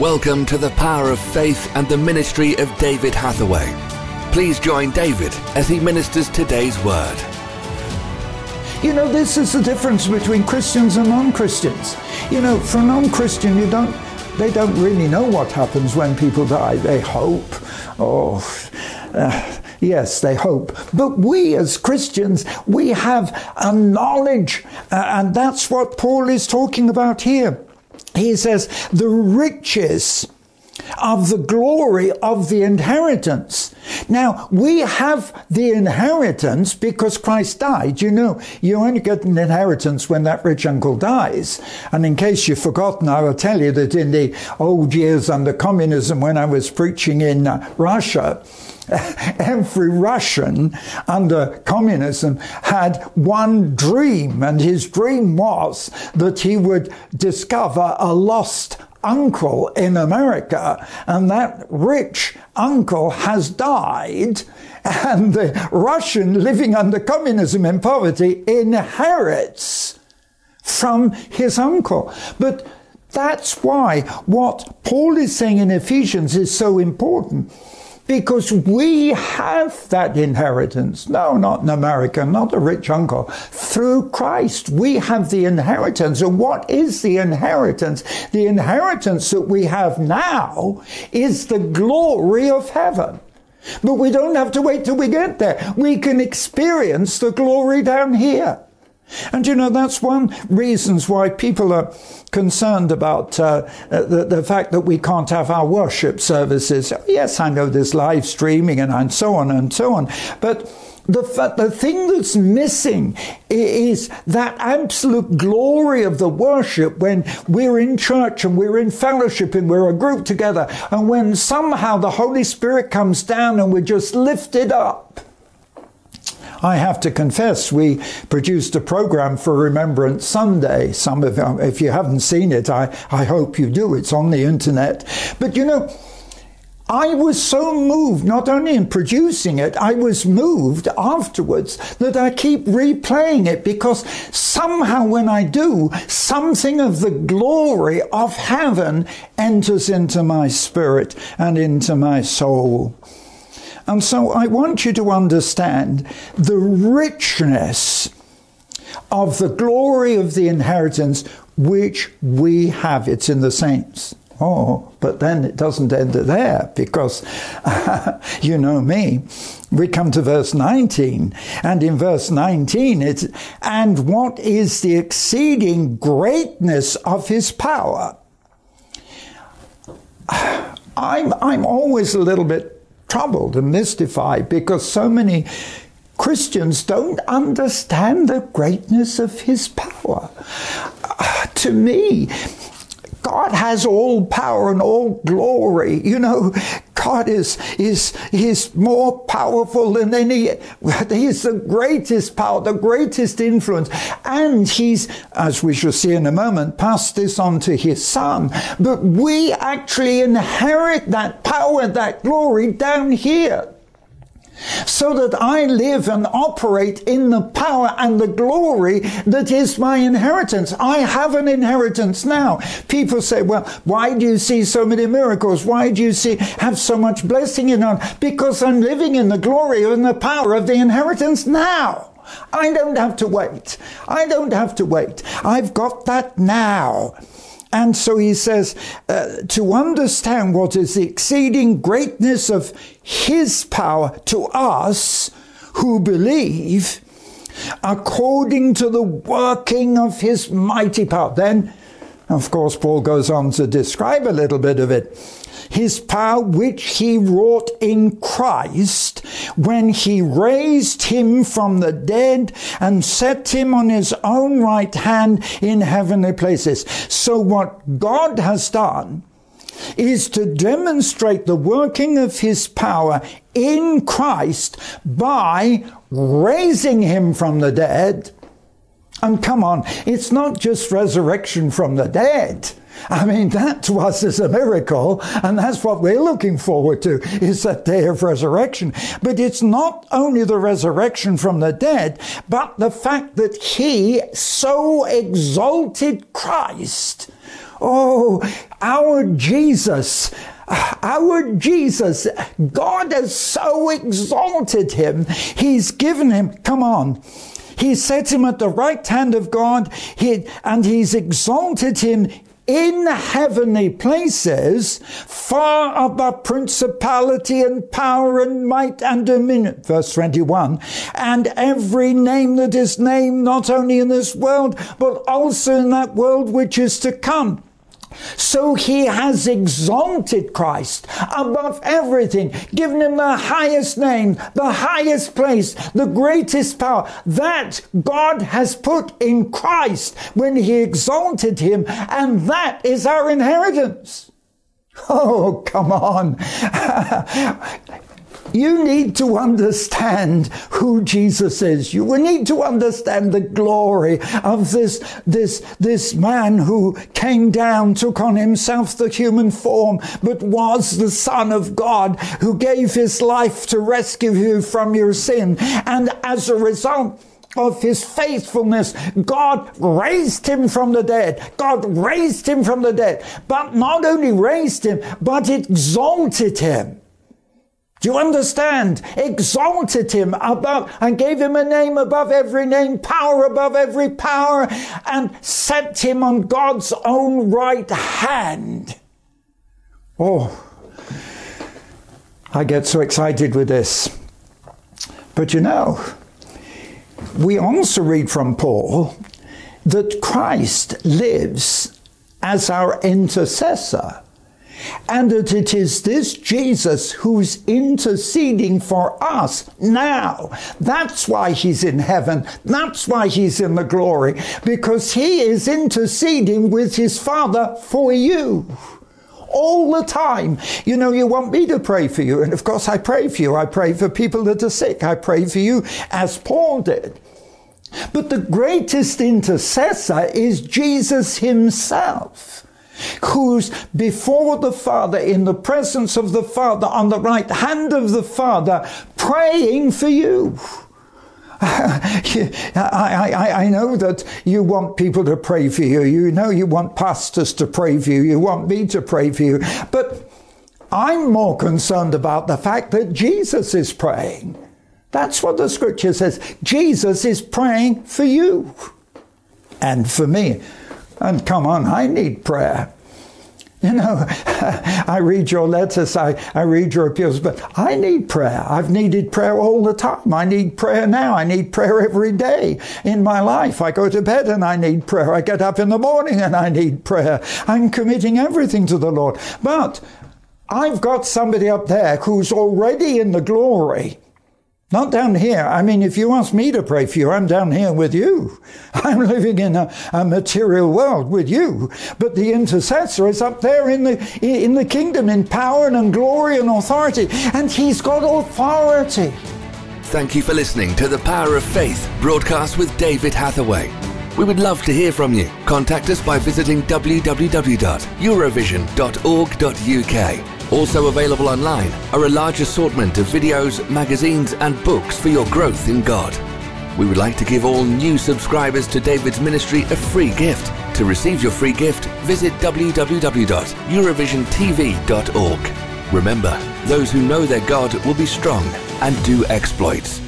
Welcome to the power of faith and the ministry of David Hathaway. Please join David as he ministers today's word. You know, this is the difference between Christians and non-Christians. You know, for a non-Christian, you don't they don't really know what happens when people die. They hope. Oh, uh, yes, they hope. But we as Christians, we have a knowledge, uh, and that's what Paul is talking about here he says, the riches of the glory of the inheritance. Now, we have the inheritance because Christ died. You know, you only get an inheritance when that rich uncle dies. And in case you've forgotten, I will tell you that in the old years under communism, when I was preaching in uh, Russia, every Russian under communism had one dream, and his dream was that he would discover a lost uncle in America, and that rich uncle has died, and the Russian living under communism in poverty inherits from his uncle. But that's why what Paul is saying in Ephesians is so important because we have that inheritance. No, not an American, not a rich uncle. Through Christ, we have the inheritance. And what is the inheritance? The inheritance that we have now is the glory of heaven. But we don't have to wait till we get there. We can experience the glory down here. And you know, that's one reasons why people are concerned about uh, the, the fact that we can't have our worship services. Yes, I know there's live streaming and, and so on and so on. But the, the thing that's missing is that absolute glory of the worship when we're in church and we're in fellowship and we're a group together and when somehow the Holy Spirit comes down and we're just lifted up. I have to confess, we produced a program for Remembrance Sunday. Some of if you haven't seen it, I, I hope you do. It's on the internet. But you know, I was so moved, not only in producing it, I was moved afterwards that I keep replaying it because somehow when I do, something of the glory of heaven enters into my spirit and into my soul. And so I want you to understand the richness of the glory of the inheritance which we have. It's in the saints. Oh, but then it doesn't end there because you know me. We come to verse 19, and in verse 19 it's, and what is the exceeding greatness of his power? I'm, I'm always a little bit troubled and mystified because so many Christians don't understand the greatness of his power. Uh, to me, God has all power and all glory. You know, God is, is, is more powerful than any, he's the greatest power, the greatest influence. And he's, as we shall see in a moment, passed this on to his son. But we actually inherit that power, that glory down here so that I live and operate in the power and the glory that is my inheritance. I have an inheritance now. People say, well, why do you see so many miracles? Why do you see, have so much blessing in on? Because I'm living in the glory and the power of the inheritance now. I don't have to wait. I don't have to wait. I've got that now. And so he says, uh, to understand what is the exceeding greatness of his power to us who believe, according to the working of his mighty power. Then, of course, Paul goes on to describe a little bit of it his power which he wrought in Christ when he raised him from the dead and set him on his own right hand in heavenly places. So what God has done is to demonstrate the working of his power in Christ by raising him from the dead. And come on, it's not just resurrection from the dead. I mean, that to us is a miracle, and that's what we're looking forward to, is that day of resurrection. But it's not only the resurrection from the dead, but the fact that he so exalted Christ Oh, our Jesus, our Jesus, God has so exalted him. He's given him, come on. He set him at the right hand of God, he, and he's exalted him in heavenly places, far above principality and power and might and dominion. Verse 21. And every name that is named, not only in this world, but also in that world which is to come. So he has exalted Christ above everything, given him the highest name, the highest place, the greatest power. That God has put in Christ when he exalted him, and that is our inheritance. Oh, come on. You need to understand who Jesus is. You will need to understand the glory of this, this, this man who came down, took on himself the human form, but was the Son of God who gave his life to rescue you from your sin. And as a result, of his faithfulness, God raised him from the dead. God raised him from the dead. But not only raised him, but exalted him. Do you understand? Exalted him above and gave him a name above every name, power above every power, and set him on God's own right hand. Oh, I get so excited with this. But you know, we also read from Paul that Christ lives as our intercessor and that it is this Jesus who's interceding for us now. That's why he's in heaven. That's why he's in the glory, because he is interceding with his Father for you all the time. You know, you want me to pray for you. And of course, I pray for you. I pray for people that are sick. I pray for you as Paul did. But the greatest intercessor is Jesus himself who's before the Father, in the presence of the Father, on the right hand of the Father, praying for you. I, I, I know that you want people to pray for you. You know you want pastors to pray for you. You want me to pray for you. But I'm more concerned about the fact that Jesus is praying. That's what the scripture says. Jesus is praying for you and for me. And come on, I need prayer. You know, I read your letters, I, I read your appeals, but I need prayer. I've needed prayer all the time. I need prayer now. I need prayer every day in my life. I go to bed and I need prayer. I get up in the morning and I need prayer. I'm committing everything to the Lord. But I've got somebody up there who's already in the glory not down here. I mean, if you ask me to pray for you, I'm down here with you. I'm living in a, a, material world with you. But the intercessor is up there in the, in the kingdom in power and in glory and authority. And he's got authority. Thank you for listening to The Power of Faith broadcast with David Hathaway. We would love to hear from you. Contact us by visiting www.eurovision.org.uk also available online are a large assortment of videos, magazines, and books for your growth in God. We would like to give all new subscribers to David's ministry a free gift. To receive your free gift, visit www.eurovisiontv.org. Remember, those who know their God will be strong and do exploits.